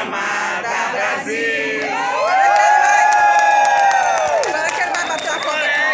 grandma.